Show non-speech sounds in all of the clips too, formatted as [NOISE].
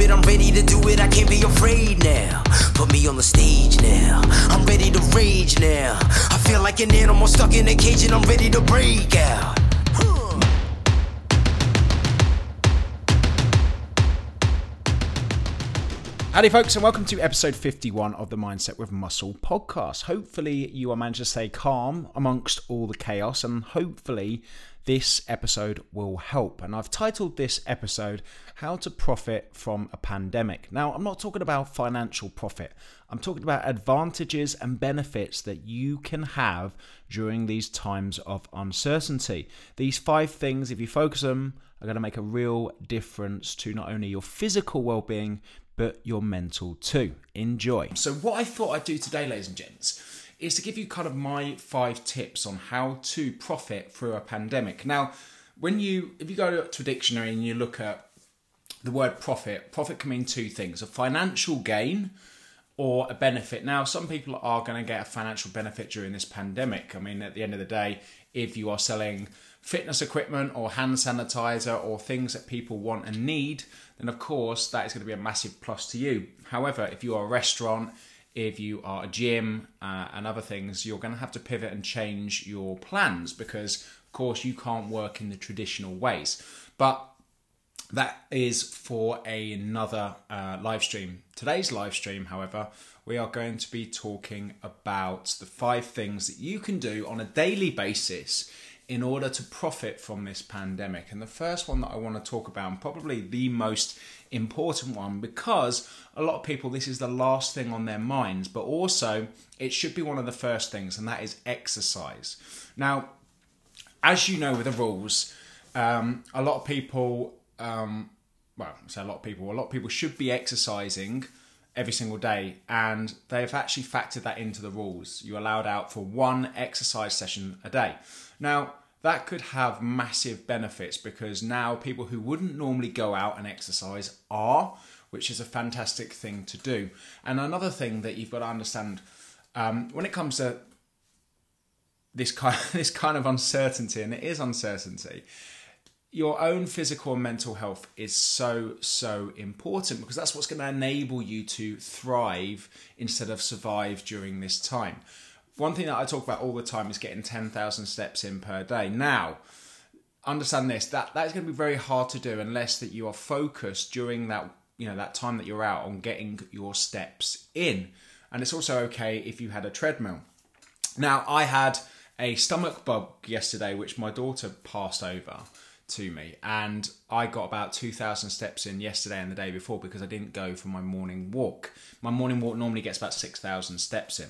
it. I'm ready to do it. I can't be afraid now. Put me on the stage now. I'm ready to rage now. I feel like an animal stuck in a cage and I'm ready to break out. Howdy, folks, and welcome to episode 51 of the Mindset with Muscle podcast. Hopefully, you are managed to stay calm amongst all the chaos, and hopefully, this episode will help. And I've titled this episode, How to Profit from a Pandemic. Now, I'm not talking about financial profit, I'm talking about advantages and benefits that you can have during these times of uncertainty. These five things, if you focus them, are going to make a real difference to not only your physical well being, but your mental too. Enjoy. So, what I thought I'd do today, ladies and gents, is to give you kind of my five tips on how to profit through a pandemic. Now, when you, if you go to a dictionary and you look at the word profit, profit can mean two things a financial gain or a benefit. Now, some people are going to get a financial benefit during this pandemic. I mean, at the end of the day, if you are selling fitness equipment or hand sanitizer or things that people want and need, then of course that is going to be a massive plus to you. However, if you are a restaurant, if you are a gym uh, and other things, you're going to have to pivot and change your plans because, of course, you can't work in the traditional ways. But that is for another uh, live stream. Today's live stream, however, we are going to be talking about the five things that you can do on a daily basis in order to profit from this pandemic. And the first one that I want to talk about, and probably the most important one, because a lot of people, this is the last thing on their minds, but also it should be one of the first things, and that is exercise. Now, as you know with the rules, um, a lot of people, um, well, say a lot of people, a lot of people should be exercising every single day, and they've actually factored that into the rules. You're allowed out for one exercise session a day. Now, that could have massive benefits because now people who wouldn't normally go out and exercise are, which is a fantastic thing to do. And another thing that you've got to understand um, when it comes to this kind, [LAUGHS] this kind of uncertainty, and it is uncertainty, your own physical and mental health is so so important because that's what's going to enable you to thrive instead of survive during this time one thing that I talk about all the time is getting 10,000 steps in per day. Now, understand this that that is going to be very hard to do unless that you are focused during that you know that time that you're out on getting your steps in. And it's also okay if you had a treadmill. Now i had a stomach bug yesterday which my daughter passed over to me and i got about 2000 steps in yesterday and the day before because i didn't go for my morning walk. My morning walk normally gets about 6000 steps in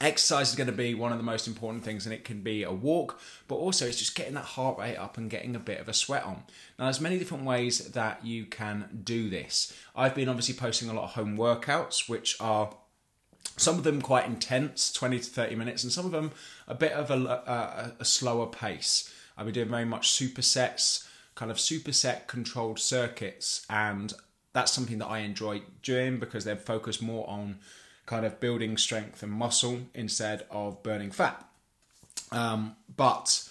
Exercise is going to be one of the most important things, and it can be a walk, but also it's just getting that heart rate up and getting a bit of a sweat on. Now, there's many different ways that you can do this. I've been obviously posting a lot of home workouts, which are some of them quite intense, 20 to 30 minutes, and some of them a bit of a, a, a slower pace. I've been doing very much supersets, kind of superset controlled circuits, and that's something that I enjoy doing because they're focused more on kind of building strength and muscle instead of burning fat. Um, but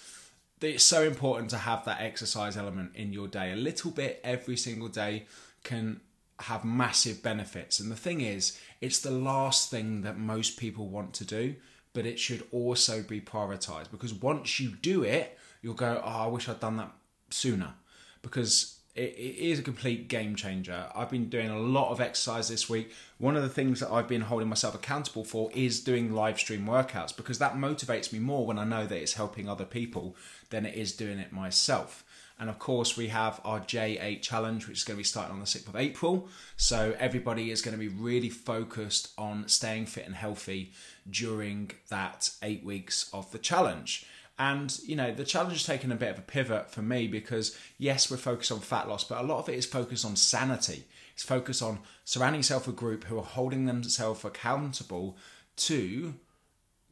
it's so important to have that exercise element in your day. A little bit every single day can have massive benefits. And the thing is, it's the last thing that most people want to do, but it should also be prioritized because once you do it, you'll go, Oh, I wish I'd done that sooner. Because it, it is a complete game changer. I've been doing a lot of exercise this week. One of the things that I've been holding myself accountable for is doing live stream workouts because that motivates me more when I know that it's helping other people than it is doing it myself. And of course, we have our J8 challenge, which is going to be starting on the 6th of April. So, everybody is going to be really focused on staying fit and healthy during that eight weeks of the challenge. And you know, the challenge has taken a bit of a pivot for me because yes, we're focused on fat loss, but a lot of it is focused on sanity. It's focused on surrounding yourself with a group who are holding themselves accountable to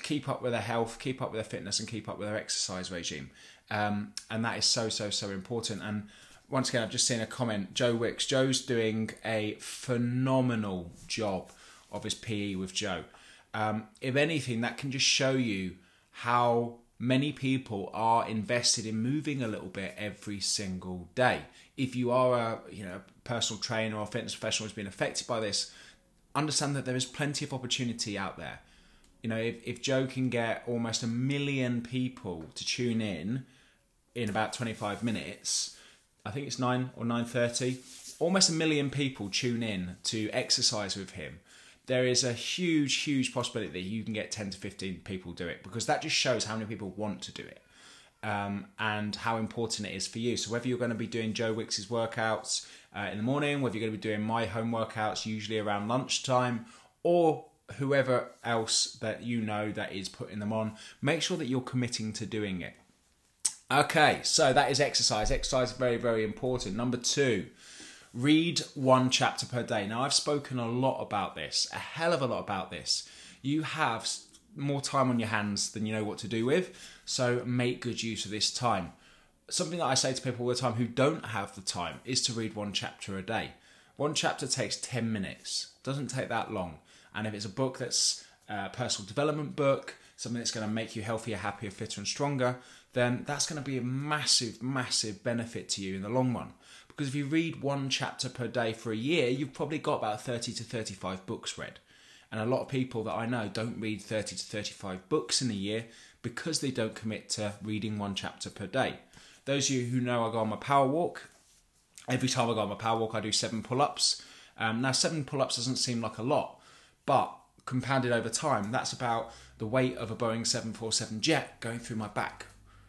keep up with their health, keep up with their fitness, and keep up with their exercise regime. Um, and that is so so so important. And once again, I've just seen a comment. Joe Wicks. Joe's doing a phenomenal job of his PE with Joe. Um, if anything, that can just show you how many people are invested in moving a little bit every single day. If you are a you know personal trainer or fitness professional who's been affected by this, understand that there is plenty of opportunity out there. You know, if, if Joe can get almost a million people to tune in in about 25 minutes, I think it's 9 or 9.30, almost a million people tune in to exercise with him there is a huge, huge possibility that you can get 10 to 15 people do it because that just shows how many people want to do it um, and how important it is for you. So, whether you're going to be doing Joe Wicks's workouts uh, in the morning, whether you're going to be doing my home workouts usually around lunchtime, or whoever else that you know that is putting them on, make sure that you're committing to doing it. Okay, so that is exercise. Exercise is very, very important. Number two, read one chapter per day. Now, I've spoken a lot about this, a hell of a lot about this. You have more time on your hands than you know what to do with, so make good use of this time. Something that I say to people all the time who don't have the time is to read one chapter a day. One chapter takes 10 minutes, doesn't take that long. And if it's a book that's a personal development book, something that's going to make you healthier, happier, fitter, and stronger, then that's going to be a massive, massive benefit to you in the long run. Because if you read one chapter per day for a year, you've probably got about 30 to 35 books read. And a lot of people that I know don't read 30 to 35 books in a year because they don't commit to reading one chapter per day. Those of you who know I go on my power walk, every time I go on my power walk, I do seven pull ups. Um, now, seven pull ups doesn't seem like a lot, but compounded over time, that's about the weight of a Boeing 747 jet going through my back.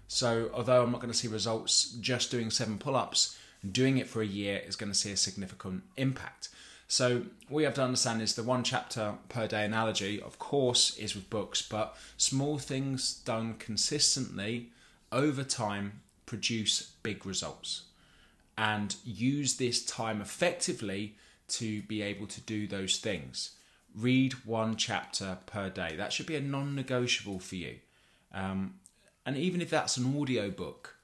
So, although I'm not going to see results just doing seven pull ups, doing it for a year is going to see a significant impact. So, what you have to understand is the one chapter per day analogy, of course, is with books, but small things done consistently over time produce big results. And use this time effectively to be able to do those things. Read one chapter per day. That should be a non negotiable for you. Um, and even if that's an audio book,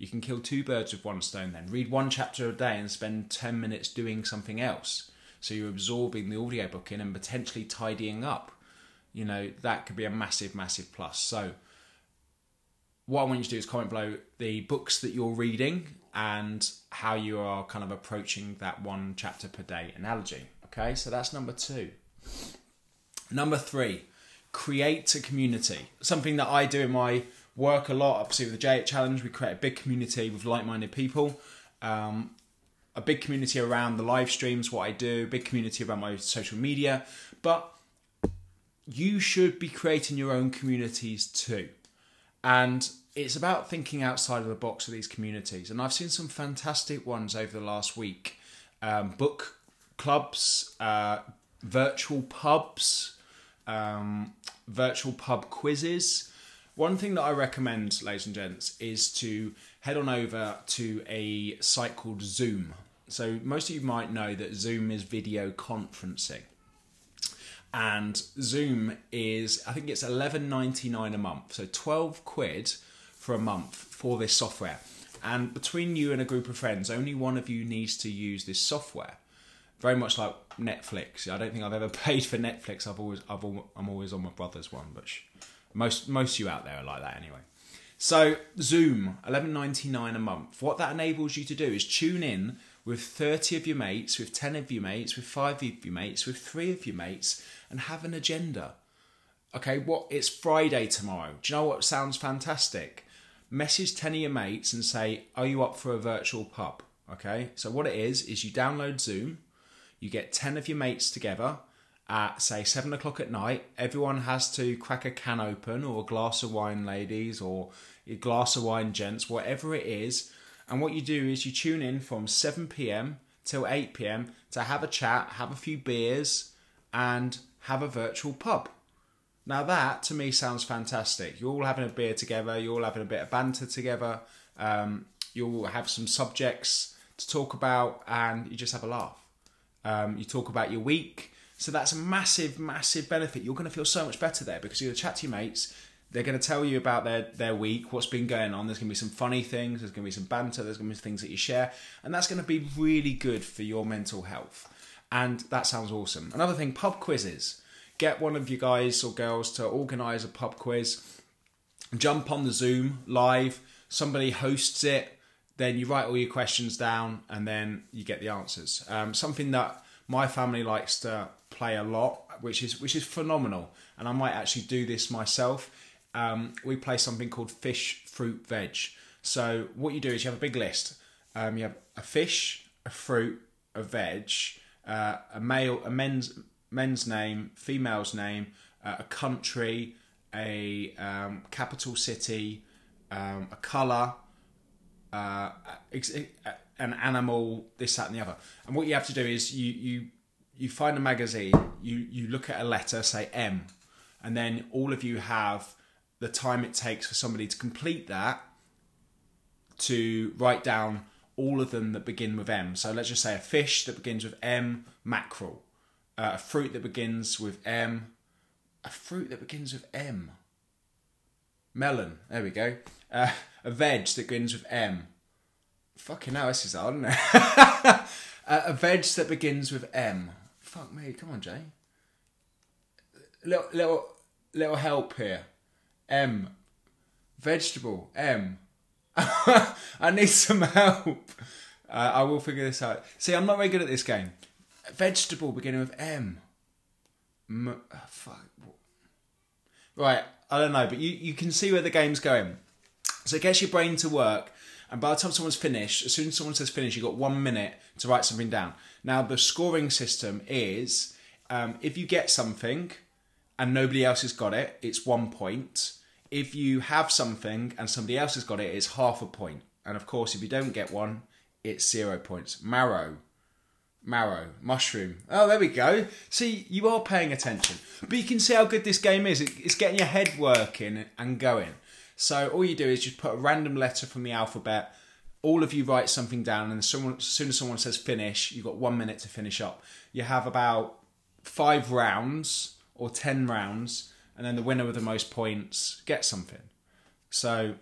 you can kill two birds with one stone then. Read one chapter a day and spend 10 minutes doing something else. So you're absorbing the audiobook in and potentially tidying up. You know, that could be a massive, massive plus. So, what I want you to do is comment below the books that you're reading and how you are kind of approaching that one chapter per day analogy. Okay, so that's number two. Number three, create a community. Something that I do in my work a lot. Obviously, with the J8 Challenge, we create a big community with like-minded people. Um, a big community around the live streams, what I do, big community around my social media. But you should be creating your own communities too. And it's about thinking outside of the box of these communities. And I've seen some fantastic ones over the last week um, book clubs, uh, virtual pubs, um, virtual pub quizzes. One thing that I recommend, ladies and gents, is to head on over to a site called Zoom. So, most of you might know that Zoom is video conferencing. And Zoom is, I think it's eleven ninety nine a month, so twelve quid for a month for this software. And between you and a group of friends, only one of you needs to use this software. Very much like Netflix. I don't think I've ever [LAUGHS] paid for Netflix. I've always, I've, I'm always on my brother's one, but most most of you out there are like that anyway. So Zoom, eleven ninety nine a month. What that enables you to do is tune in with thirty of your mates, with ten of your mates, with five of your mates, with three of your mates, and have an agenda. Okay, what it's Friday tomorrow. Do you know what sounds fantastic? Message ten of your mates and say, "Are you up for a virtual pub?" Okay, so what it is is you download Zoom, you get ten of your mates together at say seven o'clock at night, everyone has to crack a can open or a glass of wine, ladies, or a glass of wine, gents, whatever it is. And what you do is you tune in from 7 pm till 8 pm to have a chat, have a few beers, and have a virtual pub. Now, that to me sounds fantastic. You're all having a beer together, you're all having a bit of banter together, um, you'll have some subjects to talk about, and you just have a laugh. Um, you talk about your week, so that's a massive, massive benefit. You're going to feel so much better there because you're going to chat to your mates. They're going to tell you about their, their week, what's been going on. There's going to be some funny things. There's going to be some banter. There's going to be things that you share. And that's going to be really good for your mental health. And that sounds awesome. Another thing, pub quizzes. Get one of you guys or girls to organise a pub quiz. jump on the Zoom live. Somebody hosts it. Then you write all your questions down, and then you get the answers. Um, something that my family likes to play a lot, which is which is phenomenal. And I might actually do this myself. Um, we play something called fish, fruit, veg. So what you do is you have a big list. Um, you have a fish, a fruit, a veg, uh, a male, a men's men's name, female's name, uh, a country, a um, capital city, um, a color, uh, an animal, this, that, and the other. And what you have to do is you you you find a magazine, you you look at a letter, say M, and then all of you have the time it takes for somebody to complete that to write down all of them that begin with M. So let's just say a fish that begins with M, mackerel. Uh, a fruit that begins with M. A fruit that begins with M. Melon. There we go. Uh, a veg that begins with M. Fucking hell, this is hard, isn't it? [LAUGHS] uh, a veg that begins with M. Fuck me, come on, Jay. Little, little, little help here. M. Vegetable. M. [LAUGHS] I need some help. Uh, I will figure this out. See, I'm not very good at this game. Vegetable beginning with M. M- oh, fuck. Right, I don't know, but you, you can see where the game's going. So it gets your brain to work, and by the time someone's finished, as soon as someone says finish, you've got one minute to write something down. Now, the scoring system is um, if you get something and nobody else has got it, it's one point. If you have something and somebody else has got it, it's half a point. And of course, if you don't get one, it's zero points. Marrow. Marrow. Mushroom. Oh, there we go. See, you are paying attention. But you can see how good this game is. It's getting your head working and going. So all you do is just put a random letter from the alphabet. All of you write something down, and someone, as soon as someone says finish, you've got one minute to finish up. You have about five rounds or 10 rounds, and then the winner with the most points gets something. So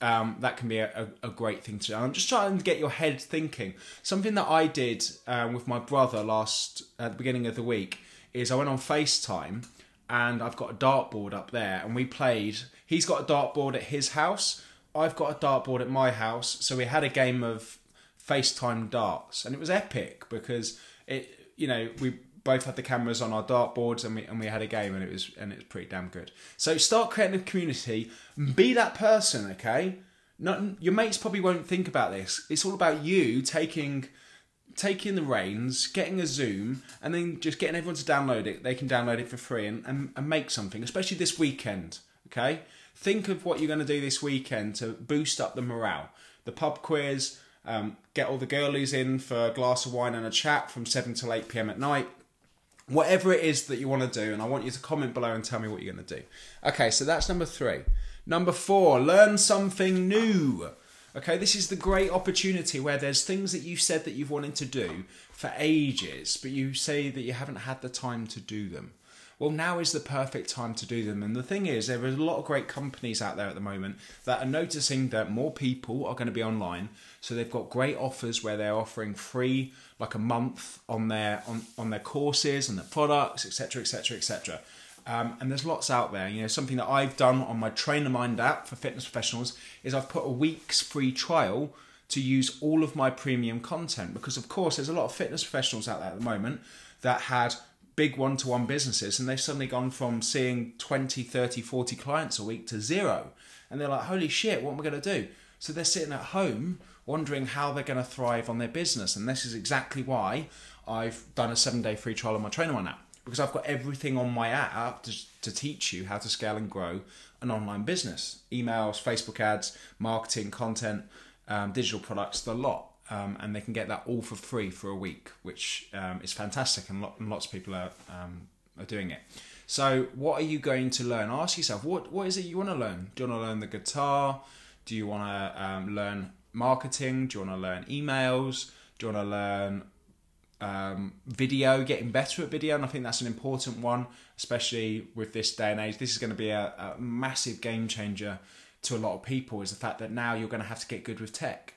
um, that can be a, a, a, great thing to do. I'm just trying to get your head thinking. Something that I did um, with my brother last at the beginning of the week is I went on FaceTime and I've got a dartboard up there, and we played. He's got a dartboard at his house. I've got a dartboard at my house, so we had a game of FaceTime darts, and it was epic because it, you know, we both had the cameras on our dartboards and we and we had a game and it was and it was pretty damn good. So start creating a community, and be that person, okay? Not your mates probably won't think about this. It's all about you taking taking the reins, getting a Zoom, and then just getting everyone to download it. They can download it for free and, and, and make something, especially this weekend. Okay? Think of what you're going to do this weekend to boost up the morale. The pub quiz, um, get all the girlies in for a glass of wine and a chat from 7 till 8 pm at night whatever it is that you want to do, and I want you to comment below and tell me what you're going to do. Okay, so that's number three. Number four, learn something new. Okay, this is the great opportunity where there's things that you said that you've wanted to do for ages, but you say that you haven't had the time to do them. Well, now is the perfect time to do them. And the thing is, there are a lot of great companies out there at the moment that are noticing that more people are going to be online. So they've got great offers where they're offering free, like a month on their on, on their courses and their products, etc., etc., etc. and there's lots out there. You know, something that I've done on my Trainer Mind app for fitness professionals is I've put a week's free trial to use all of my premium content because, of course, there's a lot of fitness professionals out there at the moment that had big one-to-one businesses and they've suddenly gone from seeing 20 30 40 clients a week to zero. And they're like holy shit what am i going to do? So they're sitting at home wondering how they're going to thrive on their business and this is exactly why i've done a seven day free trial on my trainer one app because i've got everything on my app to, to teach you how to scale and grow an online business. Emails facebook ads marketing content um, digital products the lot um, and they can get that all for free for a week, which um, is fantastic, and, and, lots of people are um, are doing it. So, what are you going to learn? Ask yourself, what what is it you want to learn? Do you want to learn the guitar? Do you want to um, learn marketing? Do you want to learn emails? Do you want to learn um, video, getting better at video? And I think that's an important one, especially with this day and age. This is going to be a, a massive game changer to a lot of people. Is the fact that now you're going to have to get good with tech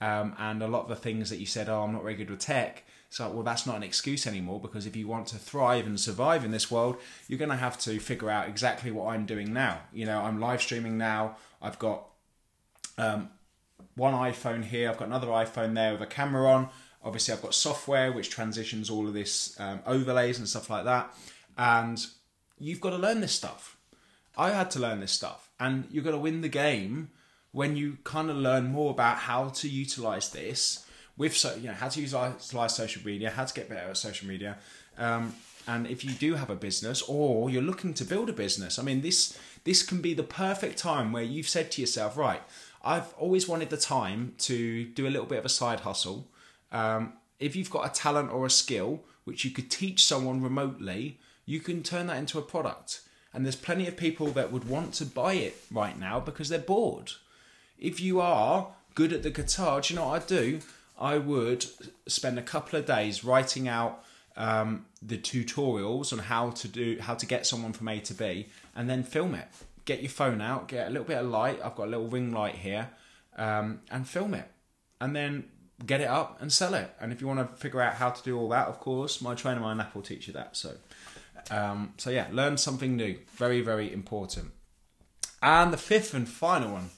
um, and a lot of the things that you said, oh, I'm not very good with tech. So, well, that's not an excuse anymore because if you want to thrive and survive in this world, you're going to have to figure out exactly what I'm doing now. You know, I'm live streaming now. I've got um, one iPhone here. I've got another iPhone there with a camera on. Obviously, I've got software which transitions all of this um, overlays and stuff like that. And you've got to learn this stuff. I had to learn this stuff, and you're going to win the game when you kind of learn more about how to utilize this with so you know how to utilize social media, how to get better at social media. Um, and if you do have a business or you're looking to build a business, I mean this this can be the perfect time where you've said to yourself, right, I've always wanted the time to do a little bit of a side hustle. Um, if you've got a talent or a skill which you could teach someone remotely, you can turn that into a product. And there's plenty of people that would want to buy it right now because they're bored. If you are good at the guitar, do you know what I'd do? I would spend a couple of days writing out um, the tutorials on how to do how to get someone from A to B, and then film it. Get your phone out, get a little bit of light. I've got a little ring light here, um, and film it, and then get it up and sell it. And if you want to figure out how to do all that, of course, my trainer, my app will teach you that. So, um, so yeah, learn something new. Very, very important. And the fifth and final one,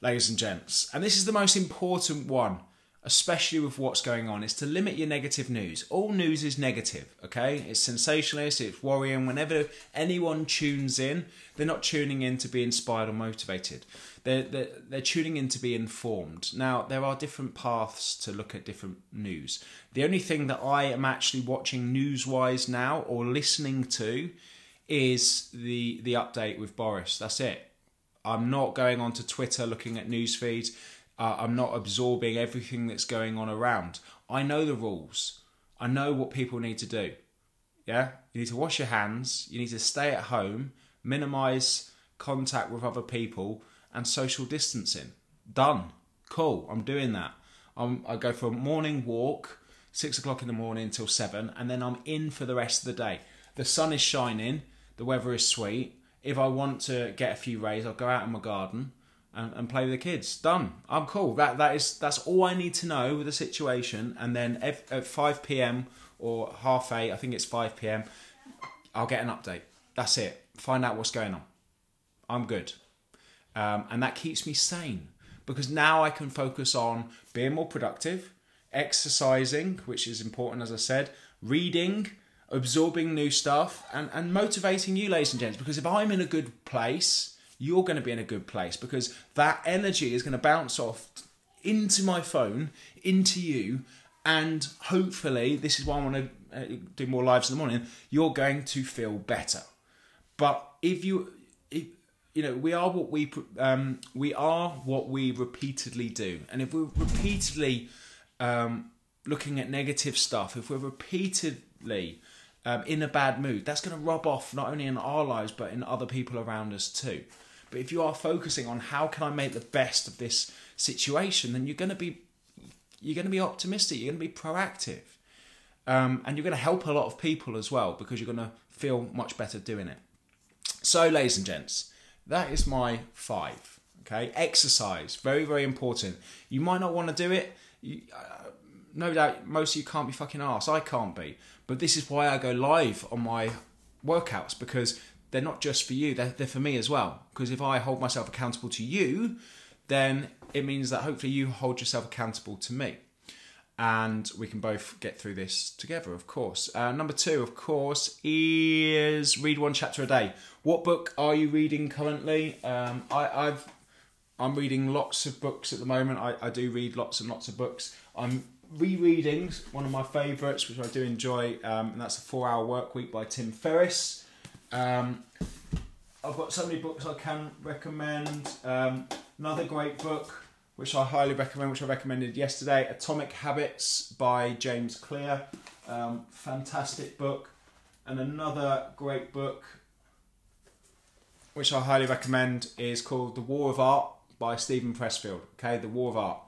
ladies and gents, and this is the most important one especially with what's going on, is to limit your negative news. All news is negative, okay? It's sensationalist, it's worrying. Whenever anyone tunes in, they're not tuning in to be inspired or motivated. They're, they're, they're tuning in to be informed. Now, there are different paths to look at different news. The only thing that I am actually watching news wise now or listening to is the, the update with Boris. That's it. I'm not going onto Twitter looking at news feeds uh, I'm not absorbing everything that's going on around. I know the rules. I know what people need to do. Yeah? You need to wash your hands, you need to stay at home, minimize contact with other people, and social distancing. Done. Cool. I'm doing that. I'm, I go for a morning walk, six o'clock in the morning until seven, and then I'm in for the rest of the day. The sun is shining, the weather is sweet. If I want to get a few rays, I'll go out in my garden and, and, play with the kids. Done. I'm cool. That that is that's all I need to know with the situation. And then at 5 p.m. or half eight, I think it's 5 p.m. I'll get an update. That's it. Find out what's going on. I'm good, um, and that keeps me sane because now I can focus on being more productive, exercising, which is important as I said, reading, absorbing new stuff, and and motivating you, ladies and gents. Because if I'm in a good place you're going to be in a good place because that energy is going to bounce off into my phone, into you, and hopefully, this is why I want to uh, do more lives in the morning. You're going to feel better. But if you, if, you know, we are what we um, we are what we repeatedly do, and if we're repeatedly um, looking at negative stuff, if we're repeatedly um, in a bad mood, that's going to rub off not only in our lives but in other people around us too. But if you are focusing on how can I make the best of this situation, then you're going to be you're going to be optimistic. You're going to be proactive, um, and you're going to help a lot of people as well because you're going to feel much better doing it. So, ladies and gents, that is my five. Okay, exercise very very important. You might not want to do it. You, uh, no doubt, most of you can't be fucking ass. I can't be, but this is why I go live on my workouts because they're not just for you, they're, they're for me as well. Because if I hold myself accountable to you, then it means that hopefully you hold yourself accountable to me. And we can both get through this together, of course. Uh, number two, of course, is read one chapter a day. What book are you reading currently? Um, I, I've I'm reading lots of books at the moment. I, I do read lots and lots of books. I'm rereading one of my favourites, which I do enjoy, um, and that's a Four Hour Work Week by Tim Ferriss. Um, I've got so many books I can recommend. Um, another great book, which I highly recommend, which I recommended yesterday Atomic Habits by James Clear. Um, fantastic book. And another great book, which I highly recommend, is called The War of Art by Steven Pressfield. Okay, The War of Art.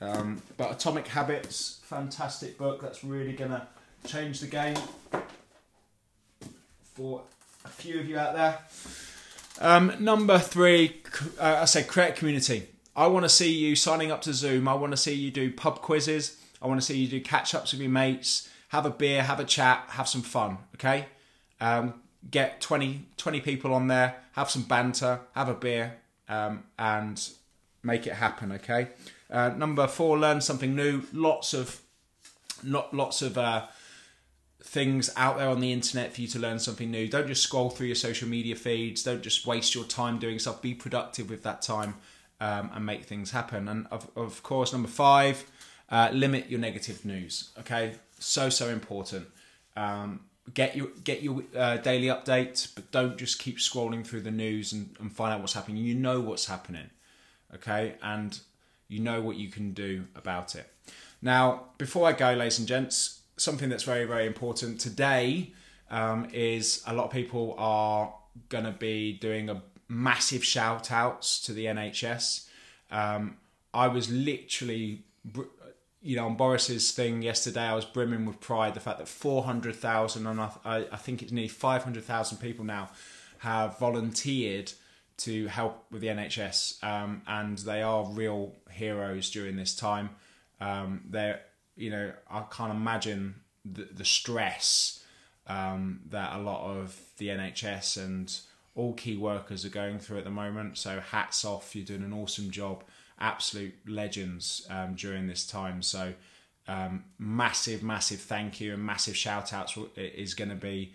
Um, but Atomic Habits, fantastic book. That's really going to change the game for a few of you out there. Um, number three, uh, I say create community. I want to see you signing up to Zoom. I want to see you do pub quizzes. I want to see you do catch ups with your mates, have a beer, have a chat, have some fun. Okay. Um, get 20, 20 people on there, have some banter, have a beer, um, and make it happen. Okay. Uh, number four, learn something new. Lots of, not lots of uh, things out there on the internet for you to learn something new. Don't just scroll through your social media feeds. Don't just waste your time doing stuff. Be productive with that time um, and make things happen. And of, of course, number five, uh, limit your negative news. Okay, so so important. Um, get your get your uh, daily updates, but don't just keep scrolling through the news and, and find out what's happening. You know what's happening, okay, and you know what you can do about it. Now, before I go, ladies and gents, something that's very very important today um, is a lot of people are going to be doing a massive shout outs to the NHS. Um, I was literally you know, on Boris's thing yesterday, I was brimming with pride. The fact that 400,000, and I, I think it's nearly 500,000 people now, have volunteered to help with the NHS, um, and they are real heroes during this time. Um, they're, you know, I can't imagine the, the stress um, that a lot of the NHS and all key workers are going through at the moment. So hats off, you're doing an awesome job absolute legends um, during this time. So, um, massive, massive thank you and massive shout outs is going to be.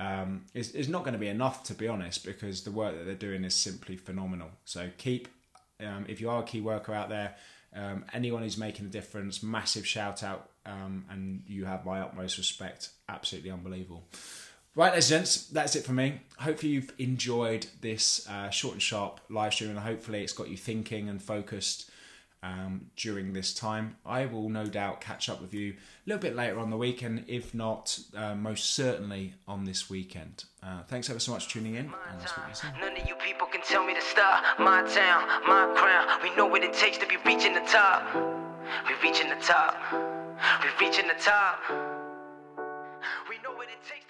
Um, is, is not going to be enough to be honest because the work that they're doing is simply phenomenal. So keep, um, if you are a key worker out there, um, anyone who's making a difference, massive shout out, um, and you have my utmost respect. Absolutely unbelievable. Right, ladies and gents, that's it for me. Hopefully, you've enjoyed this uh, short and sharp live stream, and hopefully, it's got you thinking and focused um, during this time. I will no doubt catch up with you a little bit later on the weekend, if not, uh, most certainly on this weekend. Uh, thanks ever so much for tuning in, and I'll speak to you soon. None of you people can tell me to stop. My town, my crown. We know what it takes to be reaching the top. We're reaching the top. We're reaching the top. We know what it takes to.